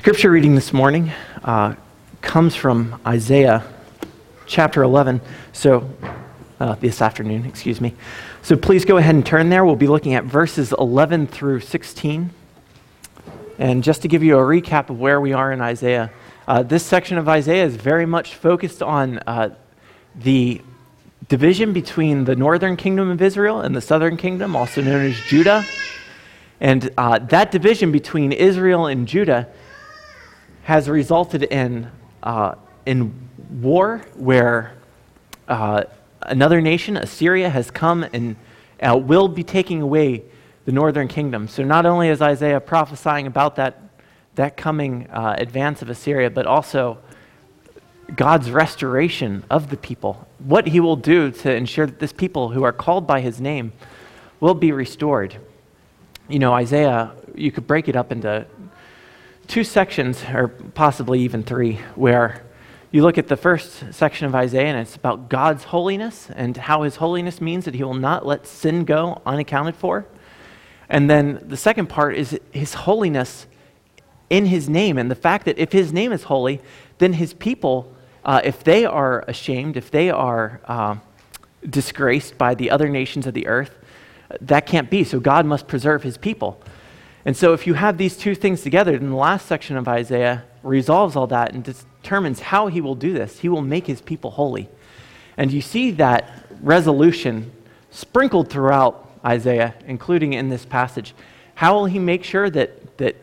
scripture reading this morning uh, comes from Isaiah chapter 11. So, uh, this afternoon, excuse me. So, please go ahead and turn there. We'll be looking at verses 11 through 16. And just to give you a recap of where we are in Isaiah, uh, this section of Isaiah is very much focused on uh, the division between the northern kingdom of Israel and the southern kingdom, also known as Judah. And uh, that division between Israel and Judah has resulted in, uh, in war where uh, another nation, Assyria, has come and uh, will be taking away the northern kingdom. So not only is Isaiah prophesying about that, that coming uh, advance of Assyria, but also God's restoration of the people, what he will do to ensure that this people who are called by his name will be restored. You know, Isaiah, you could break it up into two sections, or possibly even three, where you look at the first section of Isaiah and it's about God's holiness and how his holiness means that he will not let sin go unaccounted for. And then the second part is his holiness in his name and the fact that if his name is holy, then his people uh, if they are ashamed, if they are uh, disgraced by the other nations of the earth, that can't be. So God must preserve his people. And so, if you have these two things together, then the last section of Isaiah resolves all that and determines how he will do this. He will make his people holy. And you see that resolution sprinkled throughout Isaiah, including in this passage. How will he make sure that, that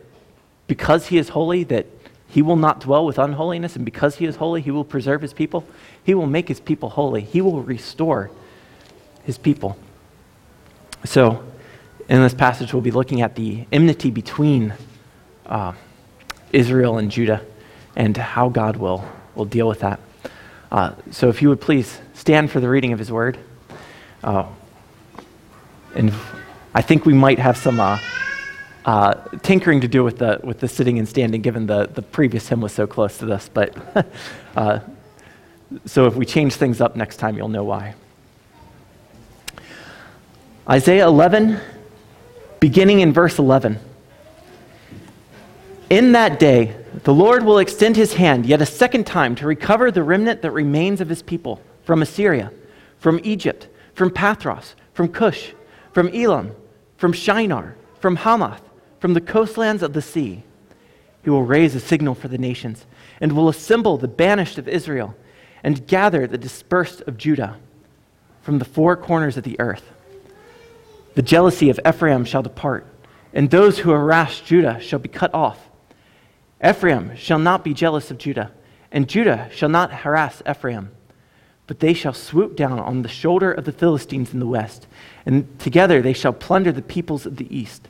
because he is holy, that he will not dwell with unholiness, and because he is holy, he will preserve his people. He will make his people holy. He will restore his people. So, in this passage, we'll be looking at the enmity between uh, Israel and Judah and how God will, will deal with that. Uh, so, if you would please stand for the reading of his word. Uh, and I think we might have some uh, uh, tinkering to do with the, with the sitting and standing, given the, the previous hymn was so close to this. But uh, so if we change things up next time, you'll know why. Isaiah 11, beginning in verse 11. In that day, the Lord will extend his hand yet a second time to recover the remnant that remains of his people from Assyria, from Egypt, from Pathros, from Cush, from Elam, from Shinar, from Hamath from the coastlands of the sea. He will raise a signal for the nations and will assemble the banished of Israel and gather the dispersed of Judah from the four corners of the earth. The jealousy of Ephraim shall depart, and those who harass Judah shall be cut off. Ephraim shall not be jealous of Judah, and Judah shall not harass Ephraim. But they shall swoop down on the shoulder of the Philistines in the west, and together they shall plunder the peoples of the east.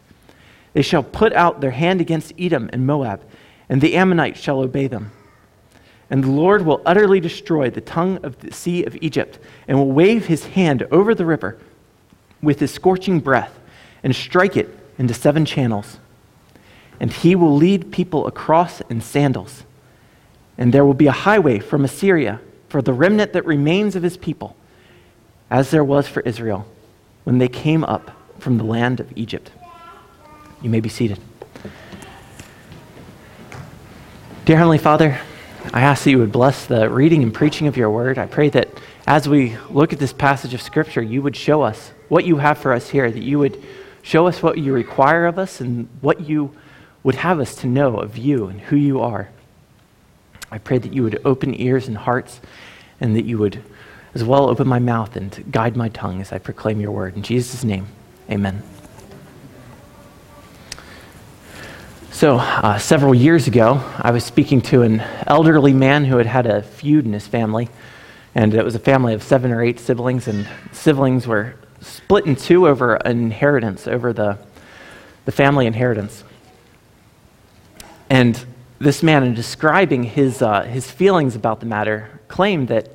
They shall put out their hand against Edom and Moab, and the Ammonites shall obey them. And the Lord will utterly destroy the tongue of the sea of Egypt, and will wave his hand over the river with his scorching breath, and strike it into seven channels. And he will lead people across in sandals. And there will be a highway from Assyria for the remnant that remains of his people, as there was for Israel when they came up from the land of Egypt. You may be seated. Dear Heavenly Father, I ask that you would bless the reading and preaching of your word. I pray that as we look at this passage of Scripture, you would show us what you have for us here, that you would show us what you require of us and what you would have us to know of you and who you are. I pray that you would open ears and hearts and that you would as well open my mouth and guide my tongue as I proclaim your word. In Jesus' name, amen. So, uh, several years ago, I was speaking to an elderly man who had had a feud in his family. And it was a family of seven or eight siblings, and siblings were split in two over an inheritance, over the, the family inheritance. And this man, in describing his, uh, his feelings about the matter, claimed that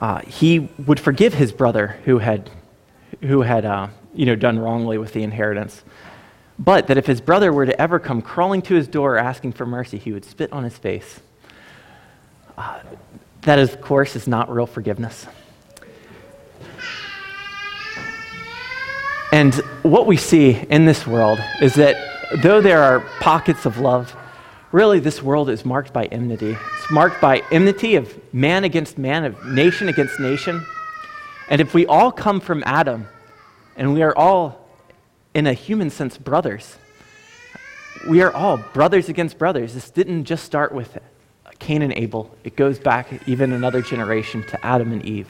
uh, he would forgive his brother who had, who had uh, you know, done wrongly with the inheritance but that if his brother were to ever come crawling to his door asking for mercy, he would spit on his face. Uh, that, of course, is not real forgiveness. And what we see in this world is that though there are pockets of love, really this world is marked by enmity. It's marked by enmity of man against man, of nation against nation. And if we all come from Adam, and we are all, in a human sense, brothers, we are all brothers against brothers. This didn't just start with Cain and Abel, it goes back even another generation to Adam and Eve.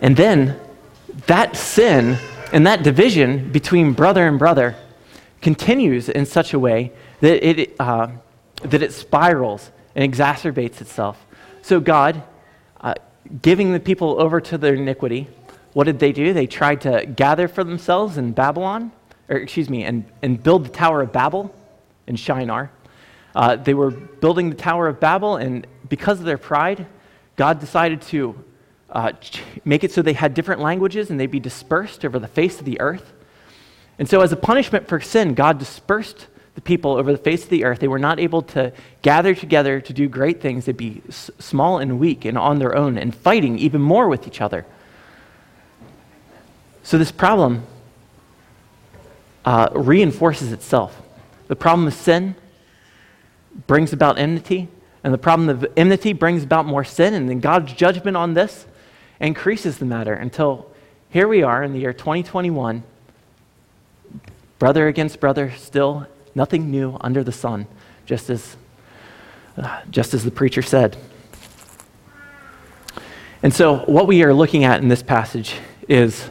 And then that sin and that division between brother and brother continues in such a way that it, uh, that it spirals and exacerbates itself. So, God, uh, giving the people over to their iniquity, what did they do? They tried to gather for themselves in Babylon, or excuse me, and, and build the Tower of Babel in Shinar. Uh, they were building the Tower of Babel, and because of their pride, God decided to uh, make it so they had different languages and they'd be dispersed over the face of the earth. And so, as a punishment for sin, God dispersed the people over the face of the earth. They were not able to gather together to do great things. They'd be s- small and weak and on their own and fighting even more with each other. So, this problem uh, reinforces itself. The problem of sin brings about enmity, and the problem of enmity brings about more sin, and then God's judgment on this increases the matter until here we are in the year 2021, brother against brother, still nothing new under the sun, just as, uh, just as the preacher said. And so, what we are looking at in this passage is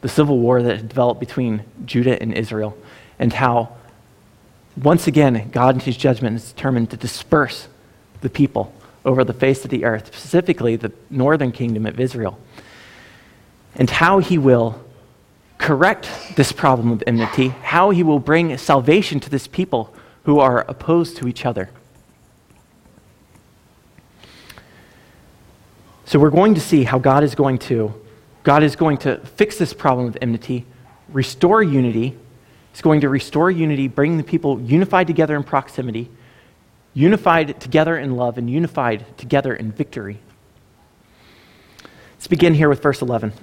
the civil war that had developed between Judah and Israel, and how, once again, God in his judgment is determined to disperse the people over the face of the earth, specifically the northern kingdom of Israel, and how he will correct this problem of enmity, how he will bring salvation to this people who are opposed to each other. So we're going to see how God is going to God is going to fix this problem of enmity, restore unity. He's going to restore unity, bring the people unified together in proximity, unified together in love and unified together in victory. Let's begin here with verse 11.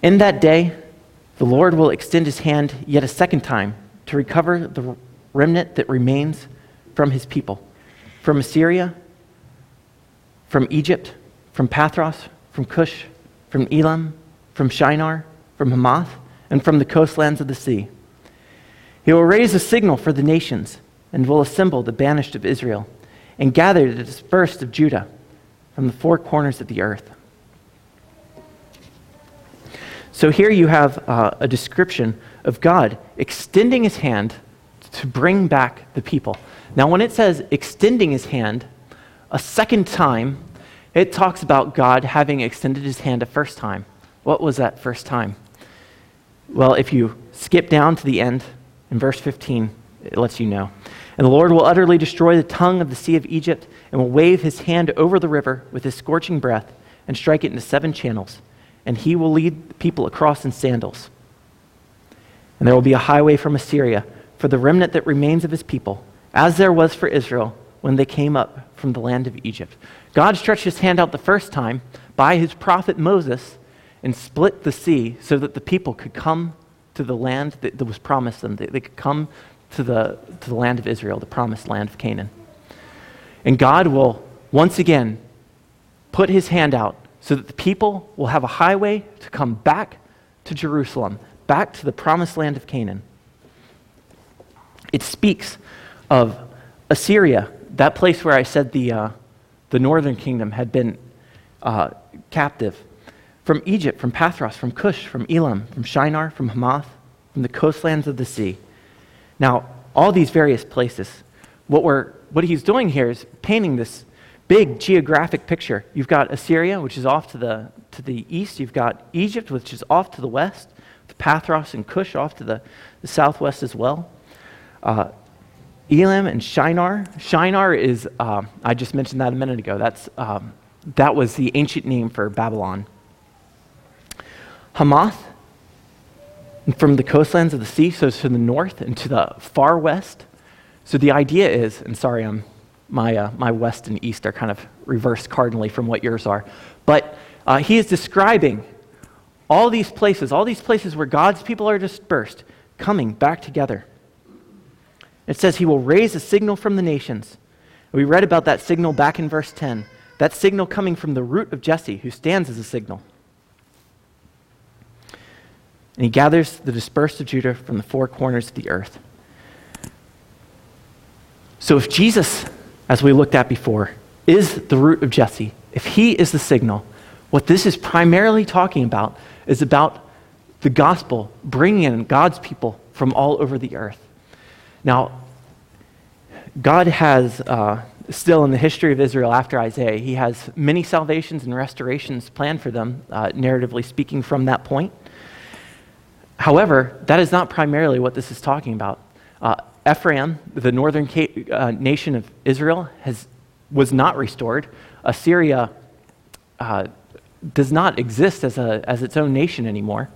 In that day, the Lord will extend his hand yet a second time to recover the remnant that remains from his people, from Assyria, from Egypt, from Pathros, from Cush, from Elam, from Shinar, from Hamath, and from the coastlands of the sea. He will raise a signal for the nations and will assemble the banished of Israel and gather the dispersed of Judah from the four corners of the earth. So here you have uh, a description of God extending his hand to bring back the people. Now, when it says extending his hand a second time, it talks about God having extended his hand a first time. What was that first time? Well, if you skip down to the end in verse 15, it lets you know. And the Lord will utterly destroy the tongue of the sea of Egypt and will wave his hand over the river with his scorching breath and strike it into seven channels. And he will lead the people across in sandals. And there will be a highway from Assyria for the remnant that remains of his people, as there was for Israel when they came up from the land of Egypt. God stretched his hand out the first time by his prophet Moses and split the sea so that the people could come to the land that, that was promised them. They, they could come to the, to the land of Israel, the promised land of Canaan. And God will once again put his hand out so that the people will have a highway to come back to Jerusalem, back to the promised land of Canaan. It speaks of Assyria, that place where I said the, uh, the northern kingdom had been uh, captive, from Egypt, from Pathros, from Cush, from Elam, from Shinar, from Hamath, from the coastlands of the sea. Now, all these various places, what, we're, what he's doing here is painting this big geographic picture. You've got Assyria, which is off to the, to the east. You've got Egypt, which is off to the west. The Pathros and Cush off to the, the southwest as well. Uh, Elam and Shinar. Shinar is, uh, I just mentioned that a minute ago. That's, um, that was the ancient name for Babylon. Hamath from the coastlands of the sea, so to the north and to the far west. So the idea is, and sorry, I'm, my, uh, my west and east are kind of reversed cardinally from what yours are, but uh, he is describing All these places, all these places where God's people are dispersed, coming back together. It says he will raise a signal from the nations. We read about that signal back in verse 10. That signal coming from the root of Jesse, who stands as a signal. And he gathers the dispersed of Judah from the four corners of the earth. So if Jesus, as we looked at before, is the root of Jesse, if he is the signal, what this is primarily talking about is about the gospel bringing in God's people from all over the earth. Now, God has, uh, still in the history of Israel after Isaiah, he has many salvations and restorations planned for them, uh, narratively speaking, from that point. However, that is not primarily what this is talking about. Uh, Ephraim, the northern ca- uh, nation of Israel, has, was not restored. Assyria uh, does not exist as, a, as its own nation anymore.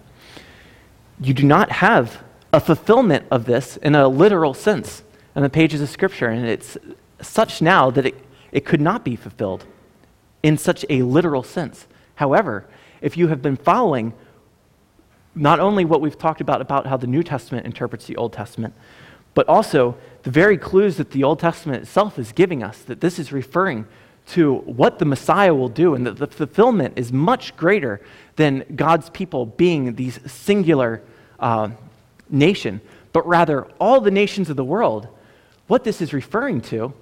You do not have a fulfillment of this in a literal sense in the pages of Scripture, and it's such now that it, it could not be fulfilled in such a literal sense. However, if you have been following not only what we've talked about about how the New Testament interprets the Old Testament, but also the very clues that the Old Testament itself is giving us that this is referring to what the Messiah will do, and that the fulfillment is much greater than God's people being these singular uh, nation, but rather all the nations of the world. What this is referring to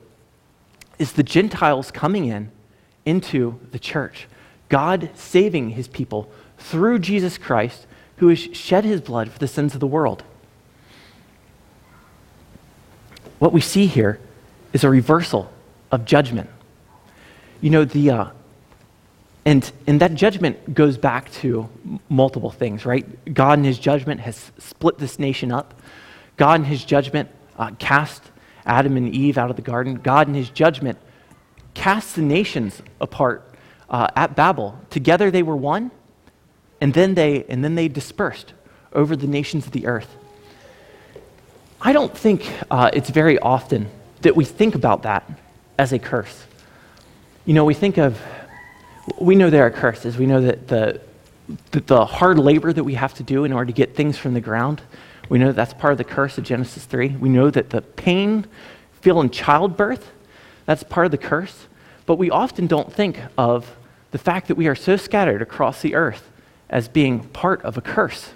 is the Gentiles coming in into the church, God saving his people through Jesus Christ, who has shed his blood for the sins of the world. What we see here is a reversal of judgment. You know, the, uh, and, and that judgment goes back to multiple things, right? God in his judgment has split this nation up. God in his judgment uh, cast Adam and Eve out of the garden. God in his judgment cast the nations apart uh, at Babel. Together they were one, and then they, and then they dispersed over the nations of the earth. I don't think uh, it's very often that we think about that as a curse. You know, we think of, we know there are curses. We know that the, that the hard labor that we have to do in order to get things from the ground, we know that that's part of the curse of Genesis 3. We know that the pain feeling childbirth, that's part of the curse. But we often don't think of the fact that we are so scattered across the earth as being part of a curse.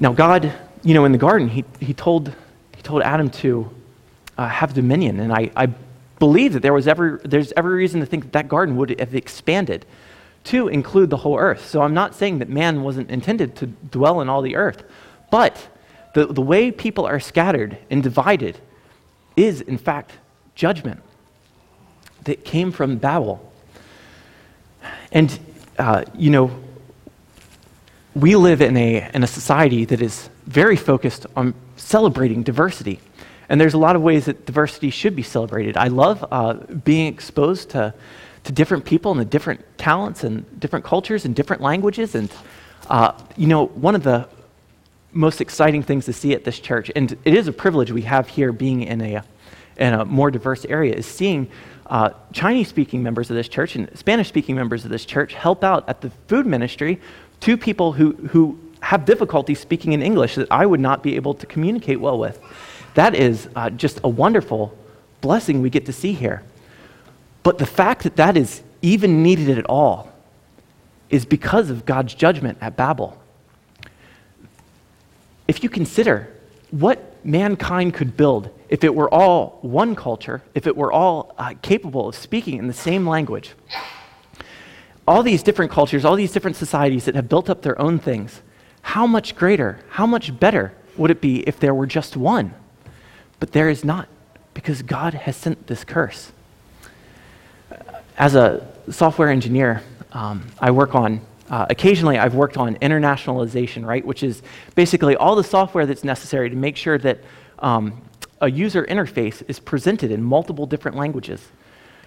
Now, God, you know, in the garden, He, he, told, he told Adam to uh, have dominion. And I, I believe that there was every, there's every reason to think that that garden would have expanded to include the whole earth. So I'm not saying that man wasn't intended to dwell in all the earth, but the, the way people are scattered and divided is, in fact, judgment that came from Babel. And, uh, you know, we live in a, in a society that is very focused on celebrating diversity. And there's a lot of ways that diversity should be celebrated. I love uh, being exposed to, to different people and the different talents and different cultures and different languages. And, uh, you know, one of the most exciting things to see at this church, and it is a privilege we have here being in a, in a more diverse area, is seeing uh, Chinese speaking members of this church and Spanish speaking members of this church help out at the food ministry to people who, who have difficulty speaking in English that I would not be able to communicate well with. That is uh, just a wonderful blessing we get to see here. But the fact that that is even needed at all is because of God's judgment at Babel. If you consider what mankind could build if it were all one culture, if it were all uh, capable of speaking in the same language, all these different cultures, all these different societies that have built up their own things, how much greater, how much better would it be if there were just one? But there is not, because God has sent this curse. As a software engineer, um, I work on, uh, occasionally, I've worked on internationalization, right? Which is basically all the software that's necessary to make sure that um, a user interface is presented in multiple different languages.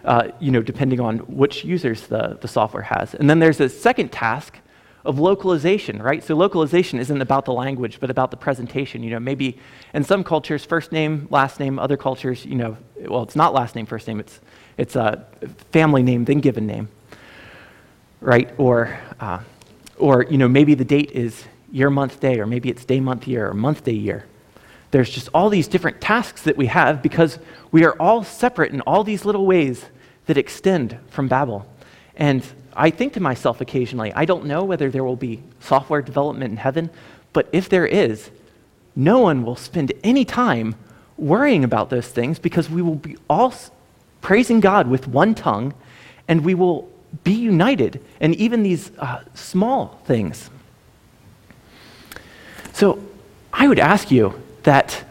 Uh, you know, depending on which users the, the software has. And then there's a second task of localization, right? So localization isn't about the language, but about the presentation. You know, maybe in some cultures, first name, last name. Other cultures, you know, well, it's not last name, first name. It's it's a family name, then given name, right? Or uh, or, you know, maybe the date is year, month, day, or maybe it's day, month, year, or month, day, year. There's just all these different tasks that we have because we are all separate in all these little ways that extend from Babel. And I think to myself occasionally, I don't know whether there will be software development in heaven, but if there is, no one will spend any time worrying about those things because we will be all praising God with one tongue and we will be united in even these uh, small things. So I would ask you that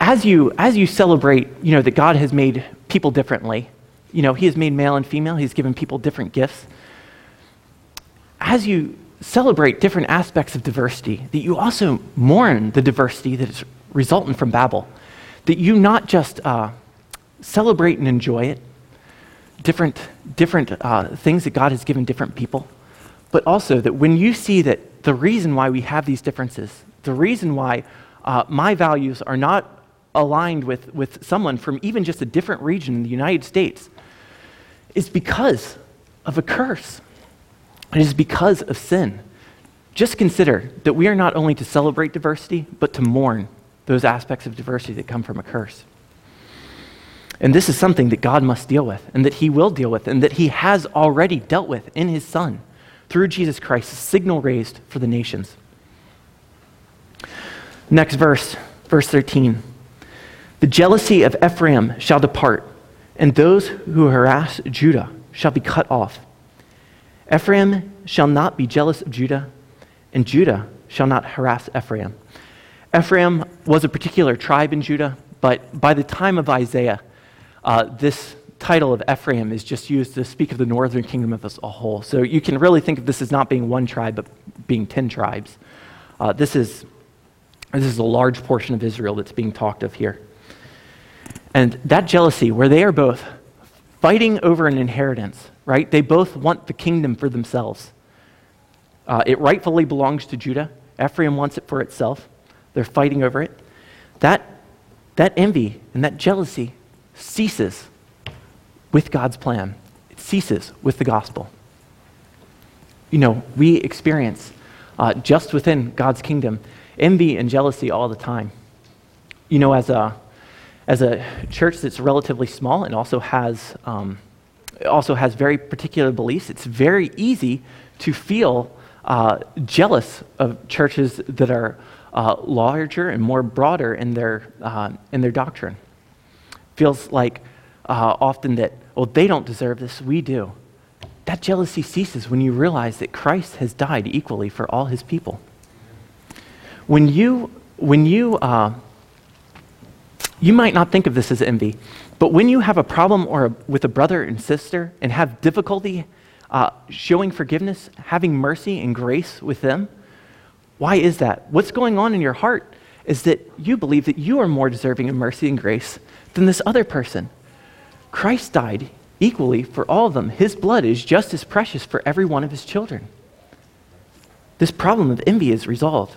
as you, as you celebrate, you know, that God has made people differently, you know, he has made male and female, he's given people different gifts. As you celebrate different aspects of diversity, that you also mourn the diversity that is resultant from Babel. That you not just uh, celebrate and enjoy it, different, different uh, things that God has given different people, but also that when you see that the reason why we have these differences, the reason why uh, my values are not aligned with, with someone from even just a different region in the United States, is because of a curse. It is because of sin. Just consider that we are not only to celebrate diversity, but to mourn those aspects of diversity that come from a curse. And this is something that God must deal with, and that He will deal with, and that He has already dealt with in His Son through Jesus Christ, signal raised for the nations. Next verse, verse 13. The jealousy of Ephraim shall depart, and those who harass Judah shall be cut off. Ephraim shall not be jealous of Judah, and Judah shall not harass Ephraim. Ephraim was a particular tribe in Judah, but by the time of Isaiah, uh, this title of Ephraim is just used to speak of the northern kingdom as a whole. So you can really think of this as not being one tribe, but being ten tribes. Uh, this, is, this is a large portion of Israel that's being talked of here. And that jealousy, where they are both fighting over an inheritance, right? They both want the kingdom for themselves. Uh, it rightfully belongs to Judah. Ephraim wants it for itself. They're fighting over it. That, that envy and that jealousy ceases with God's plan, it ceases with the gospel. You know, we experience uh, just within God's kingdom envy and jealousy all the time. You know, as a, as a church that's relatively small and also has, um, also has very particular beliefs, it's very easy to feel uh, jealous of churches that are uh, larger and more broader in their, uh, in their doctrine. Feels like uh, often that, well, they don't deserve this, we do. That jealousy ceases when you realize that Christ has died equally for all his people. When you, when you, uh, you might not think of this as envy, but when you have a problem or a, with a brother and sister and have difficulty uh, showing forgiveness, having mercy and grace with them, why is that? What's going on in your heart is that you believe that you are more deserving of mercy and grace than this other person. Christ died equally for all of them. His blood is just as precious for every one of his children. This problem of envy is resolved.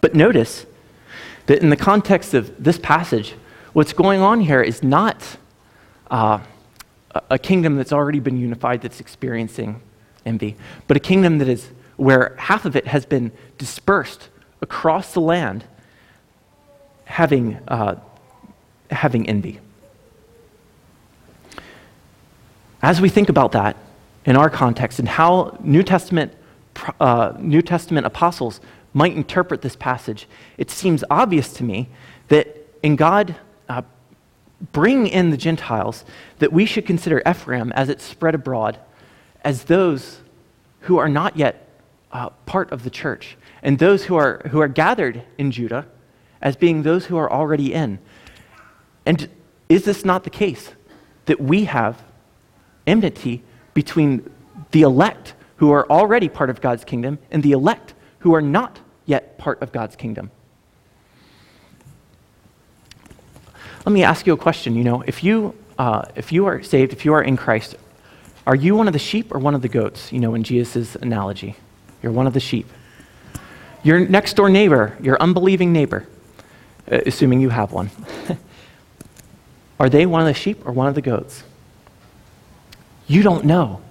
But notice that in the context of this passage, what's going on here is not uh, a kingdom that's already been unified that's experiencing envy, but a kingdom that is where half of it has been dispersed across the land, having, uh, having envy. As we think about that in our context and how New Testament, uh, New Testament apostles might interpret this passage, it seems obvious to me that in God uh, bringing in the Gentiles, that we should consider Ephraim as it's spread abroad as those who are not yet uh, part of the church, and those who are, who are gathered in Judah as being those who are already in. And is this not the case? That we have enmity between the elect who are already part of God's kingdom and the elect who are not yet part of God's kingdom. Let me ask you a question. You know, if you, uh, if you are saved, if you are in Christ, are you one of the sheep or one of the goats? You know, in Jesus' analogy. You're one of the sheep. Your next door neighbor, your unbelieving neighbor, uh, assuming you have one, are they one of the sheep or one of the goats? You don't know.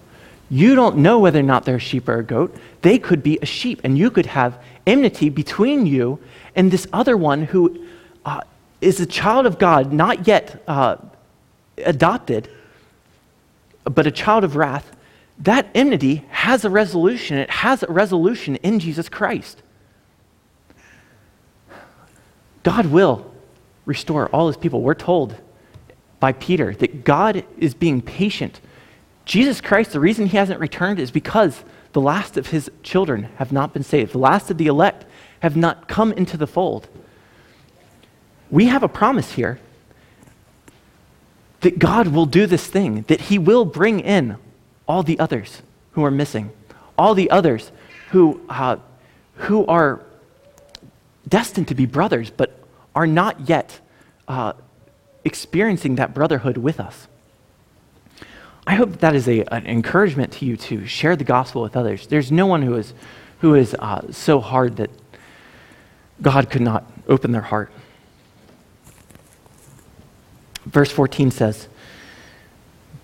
You don't know whether or not they're a sheep or a goat. They could be a sheep, and you could have enmity between you and this other one who uh, is a child of God, not yet uh, adopted, but a child of wrath. That enmity has a resolution. It has a resolution in Jesus Christ. God will restore all his people. We're told by Peter that God is being patient Jesus Christ, the reason he hasn't returned is because the last of his children have not been saved. The last of the elect have not come into the fold. We have a promise here that God will do this thing, that he will bring in all the others who are missing, all the others who, uh, who are destined to be brothers but are not yet uh, experiencing that brotherhood with us. I hope that, is a, an encouragement to you to share the gospel with others. There's no one who is, who is uh, so hard that God could not open their heart. Verse 14 says,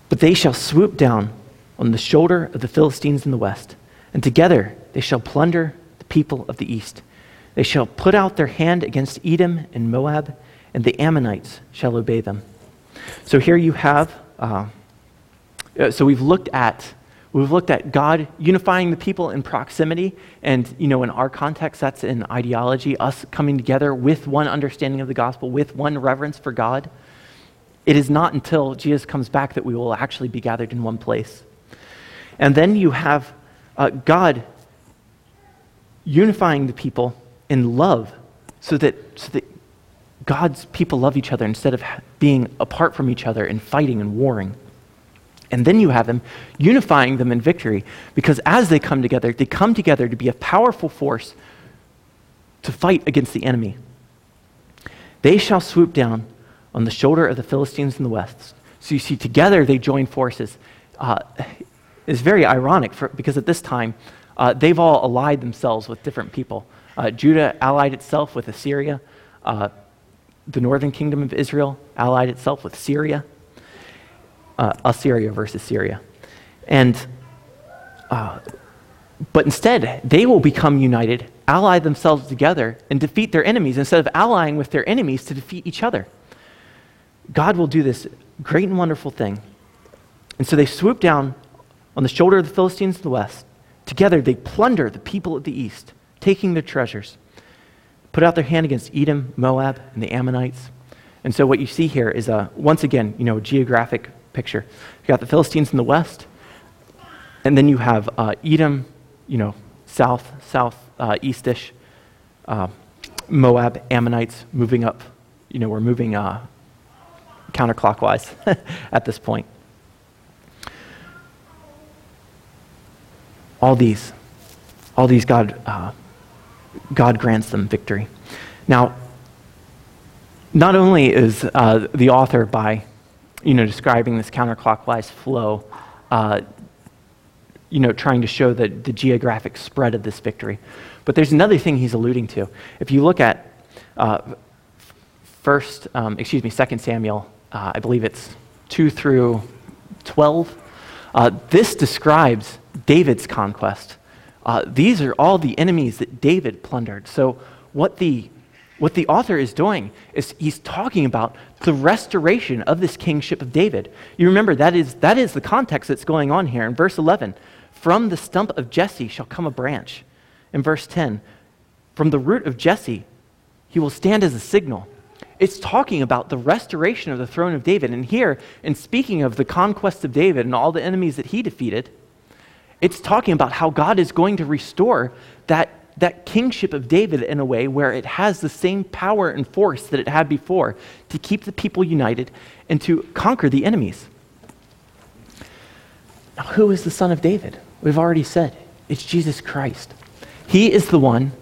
But they shall swoop down on the shoulder of the Philistines in the west, and together they shall plunder the people of the east. They shall put out their hand against Edom and Moab, and the Ammonites shall obey them. So here you have. Uh, uh, so we've looked at we've looked at God unifying the people in proximity, and you know, in our context, that's in ideology, us coming together with one understanding of the gospel, with one reverence for God. It is not until Jesus comes back that we will actually be gathered in one place. And then you have uh, God unifying the people in love so that, so that God's people love each other instead of being apart from each other and fighting and warring. And then you have them unifying them in victory because as they come together, they come together to be a powerful force to fight against the enemy. They shall swoop down on the shoulder of the Philistines in the west. So you see, together they join forces. Uh, it's very ironic for, because at this time, uh, they've all allied themselves with different people. Uh, Judah allied itself with Assyria. The northern kingdom of Israel allied itself with Syria uh, Assyria versus Syria. And, uh, but instead, they will become united, ally themselves together, and defeat their enemies instead of allying with their enemies to defeat each other. God will do this great and wonderful thing. And so they swoop down on the shoulder of the Philistines in the west. Together, they plunder the people of the east, taking their treasures, put out their hand against Edom, Moab, and the Ammonites. And so what you see here is, a, once again, you know, geographic picture. You got the Philistines in the west, and then you have uh, Edom, you know, south, south uh, eastish, uh, Moab, Ammonites moving up. You know, we're moving uh, counterclockwise at this point. All these, all these, God, uh, God grants them victory. Now, not only is uh, the author by you know, describing this counterclockwise flow, uh, you know, trying to show the, the geographic spread of this victory. But there's another thing he's alluding to. If you look at uh, first, um, excuse me, Second Samuel, uh, I believe it's 2 through 12, uh, this describes David's conquest. Uh, these are all the enemies that David plundered. So what the what the author is doing is he's talking about the restoration of this kingship of David. You remember that is, that is the context that's going on here. In verse 11, from the stump of Jesse shall come a branch. In verse 10, from the root of Jesse he will stand as a signal. It's talking about the restoration of the throne of David. And here, in speaking of the conquest of David and all the enemies that he defeated, it's talking about how God is going to restore that that kingship of David in a way where it has the same power and force that it had before to keep the people united and to conquer the enemies. Now, who is the son of David? We've already said it's Jesus Christ. He is the one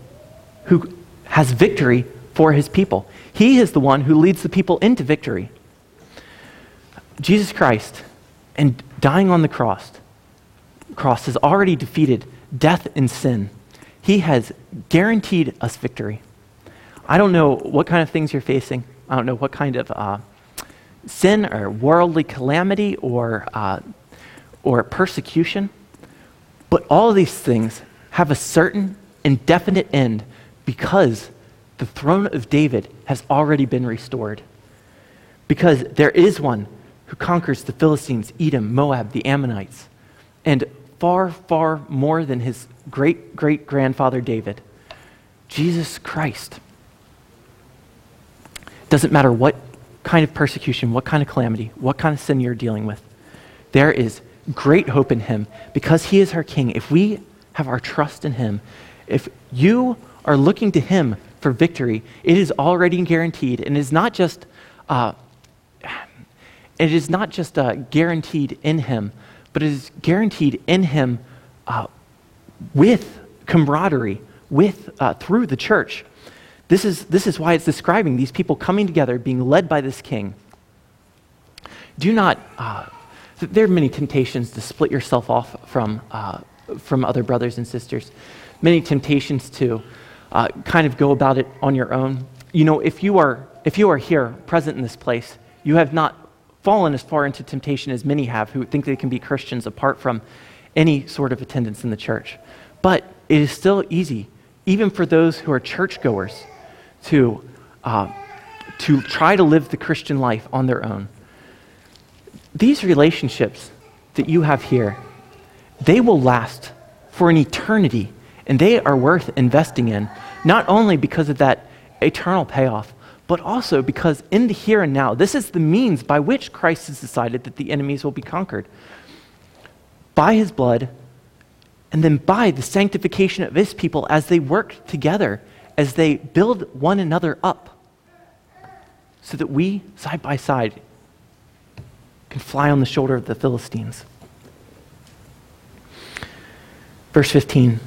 who has victory for his people. He is the one who leads the people into victory. Jesus Christ and dying on the cross, cross has already defeated death and sin. He has guaranteed us victory. I don't know what kind of things you're facing. I don't know what kind of uh, sin or worldly calamity or, uh, or persecution. But all of these things have a certain indefinite end because the throne of David has already been restored. Because there is one who conquers the Philistines, Edom, Moab, the Ammonites, and far, far more than his great great grandfather David, Jesus Christ. Doesn't matter what kind of persecution, what kind of calamity, what kind of sin you're dealing with, there is great hope in him because he is our king. If we have our trust in him, if you are looking to him for victory, it is already guaranteed. And is not just, uh, it is not just uh, guaranteed in him, but it is guaranteed in him uh, with camaraderie, with, uh, through the church. This is, this is why it's describing these people coming together, being led by this king. Do not, uh, there are many temptations to split yourself off from, uh, from other brothers and sisters, many temptations to uh, kind of go about it on your own. You know, if you, are, if you are here, present in this place, you have not fallen as far into temptation as many have who think they can be Christians apart from any sort of attendance in the church. But it is still easy, even for those who are churchgoers, to, uh, to try to live the Christian life on their own. These relationships that you have here, they will last for an eternity, and they are worth investing in, not only because of that eternal payoff, but also because in the here and now, this is the means by which Christ has decided that the enemies will be conquered. By his blood, and then by the sanctification of his people as they work together as they build one another up so that we, side by side, can fly on the shoulder of the Philistines. Verse 15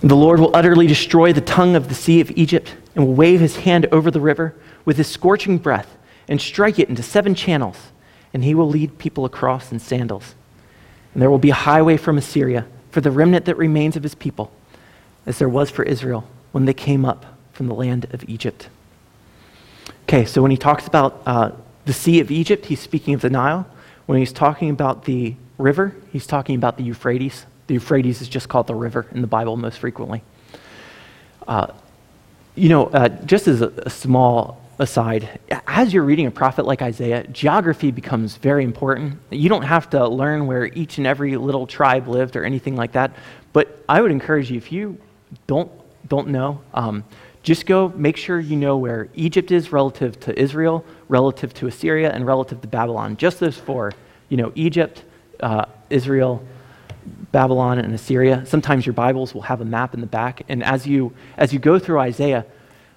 The Lord will utterly destroy the tongue of the sea of Egypt and will wave his hand over the river with his scorching breath and strike it into seven channels, and he will lead people across in sandals. And there will be a highway from Assyria for the remnant that remains of his people as there was for Israel when they came up from the land of Egypt. Okay, so when he talks about uh, the Sea of Egypt, he's speaking of the Nile. When he's talking about the river, he's talking about the Euphrates. The Euphrates is just called the river in the Bible most frequently. Uh, you know, uh, just as a, a small aside, as you're reading a prophet like Isaiah, geography becomes very important. You don't have to learn where each and every little tribe lived or anything like that. But I would encourage you, if you don't, don't know, um, just go make sure you know where Egypt is relative to Israel, relative to Assyria, and relative to Babylon. Just those four. You know, Egypt, uh, Israel, Babylon, and Assyria. Sometimes your Bibles will have a map in the back. And as you, as you go through Isaiah,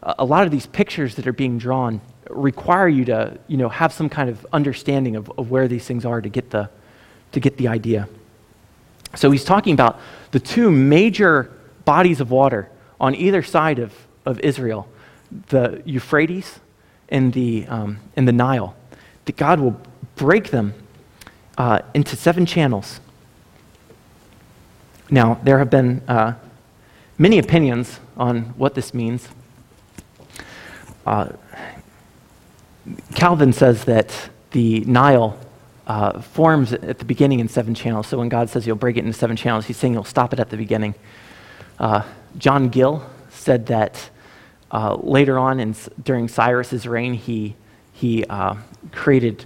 a lot of these pictures that are being drawn require you to you know, have some kind of understanding of, of where these things are to get, the, to get the idea. So he's talking about the two major bodies of water on either side of, of Israel the Euphrates and the, um, and the Nile. That God will break them uh, into seven channels. Now, there have been uh, many opinions on what this means. Uh, Calvin says that the Nile uh, forms at the beginning in seven channels. So when God says he'll break it into seven channels, he's saying he'll stop it at the beginning. Uh, John Gill said that uh, later on in, during Cyrus's reign, he, he uh, created,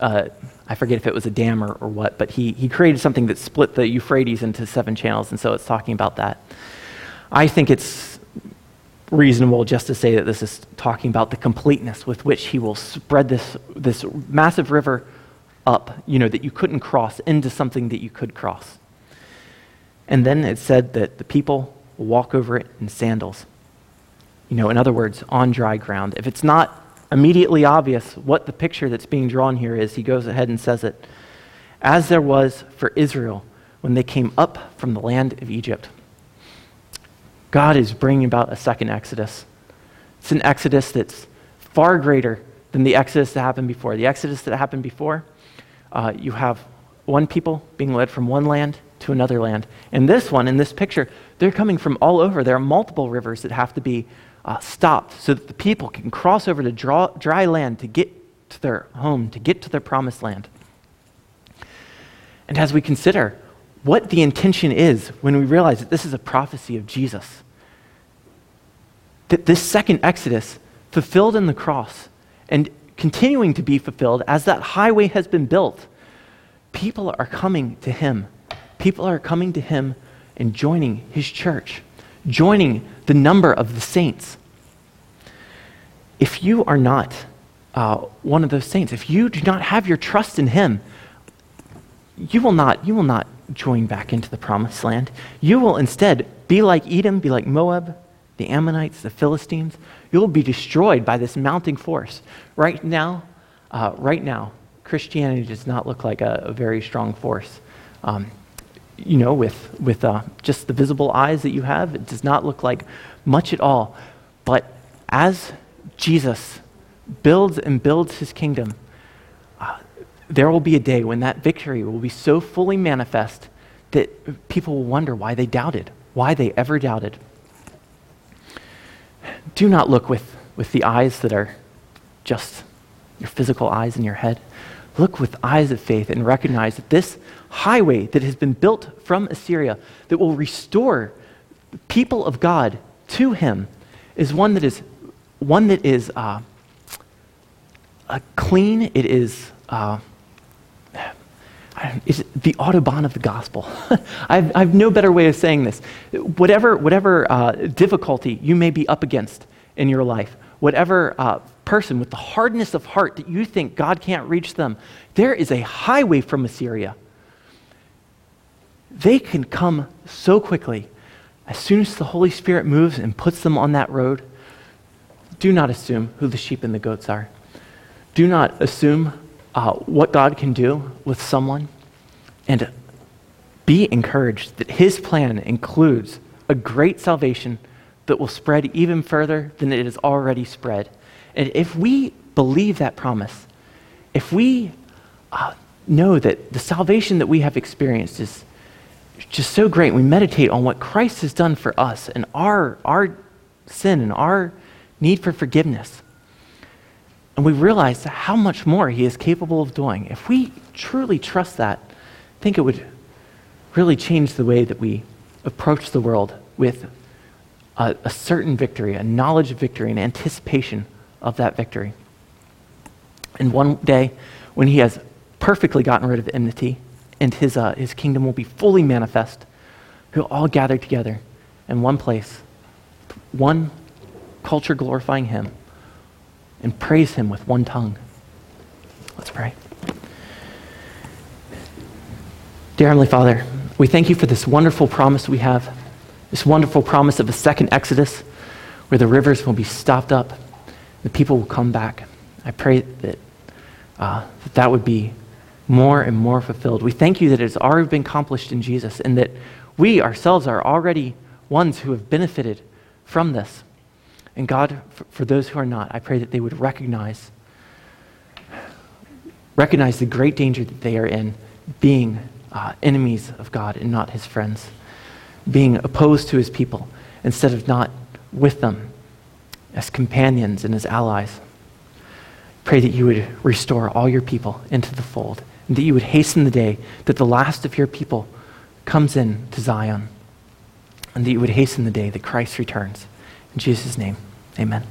uh, I forget if it was a dam or, or what, but he, he created something that split the Euphrates into seven channels, and so it's talking about that. I think it's reasonable just to say that this is talking about the completeness with which he will spread this, this massive river up, you know, that you couldn't cross into something that you could cross. And then it said that the people walk over it in sandals. You know, in other words, on dry ground. If it's not immediately obvious what the picture that's being drawn here is, he goes ahead and says it. As there was for Israel when they came up from the land of Egypt. God is bringing about a second Exodus. It's an Exodus that's far greater than the Exodus that happened before. The Exodus that happened before, uh, you have one people being led from one land to another land. And this one, in this picture, they're coming from all over. There are multiple rivers that have to be uh, stopped so that the people can cross over to draw, dry land to get to their home, to get to their promised land. And as we consider what the intention is when we realize that this is a prophecy of Jesus. That this second Exodus, fulfilled in the cross and continuing to be fulfilled as that highway has been built, people are coming to him. People are coming to him and joining his church, joining the number of the saints. If you are not uh, one of those saints, if you do not have your trust in him, you will not, you will not join back into the promised land. You will instead be like Edom, be like Moab, the Ammonites, the Philistines. You will be destroyed by this mounting force. Right now, uh, right now, Christianity does not look like a, a very strong force. Um, you know, with, with uh, just the visible eyes that you have, it does not look like much at all. But as Jesus builds and builds his kingdom, uh, there will be a day when that victory will be so fully manifest that people will wonder why they doubted, why they ever doubted. Do not look with, with the eyes that are just your physical eyes in your head. Look with eyes of faith and recognize that this highway that has been built from Assyria that will restore the people of God to Him is one that is one that is uh, clean. It is. Uh, the Autobahn of the gospel. I, have, no better way of saying this. Whatever, whatever uh, difficulty you may be up against in your life, whatever uh, person with the hardness of heart that you think God can't reach them, there is a highway from Assyria. They can come so quickly. As soon as the Holy Spirit moves and puts them on that road, do not assume who the sheep and the goats are. Do not assume uh, what God can do with someone. And be encouraged that His plan includes a great salvation that will spread even further than it has already spread. And if we believe that promise, if we uh, know that the salvation that we have experienced is just so great, we meditate on what Christ has done for us and our, our sin and our need for forgiveness, and we realize how much more He is capable of doing. If we truly trust that, I think it would really change the way that we approach the world with a, a certain victory, a knowledge of victory, an anticipation of that victory. And one day, when He has perfectly gotten rid of enmity and His, uh, his kingdom will be fully manifest, we'll all gather together in one place, one culture glorifying Him and praise Him with one tongue. Let's pray. Dear Heavenly Father, we thank you for this wonderful promise we have, this wonderful promise of a second Exodus where the rivers will be stopped up, the people will come back. I pray that uh, that, that would be more and more fulfilled. We thank you that it has already been accomplished in Jesus and that we ourselves are already ones who have benefited from this. And God, for, for those who are not, I pray that they would recognize recognize the great danger that they are in being uh, enemies of God and not his friends, being opposed to his people instead of not with them as companions and as allies. Pray that you would restore all your people into the fold and that you would hasten the day that the last of your people comes in to Zion and that you would hasten the day that Christ returns. In Jesus' name. Amen.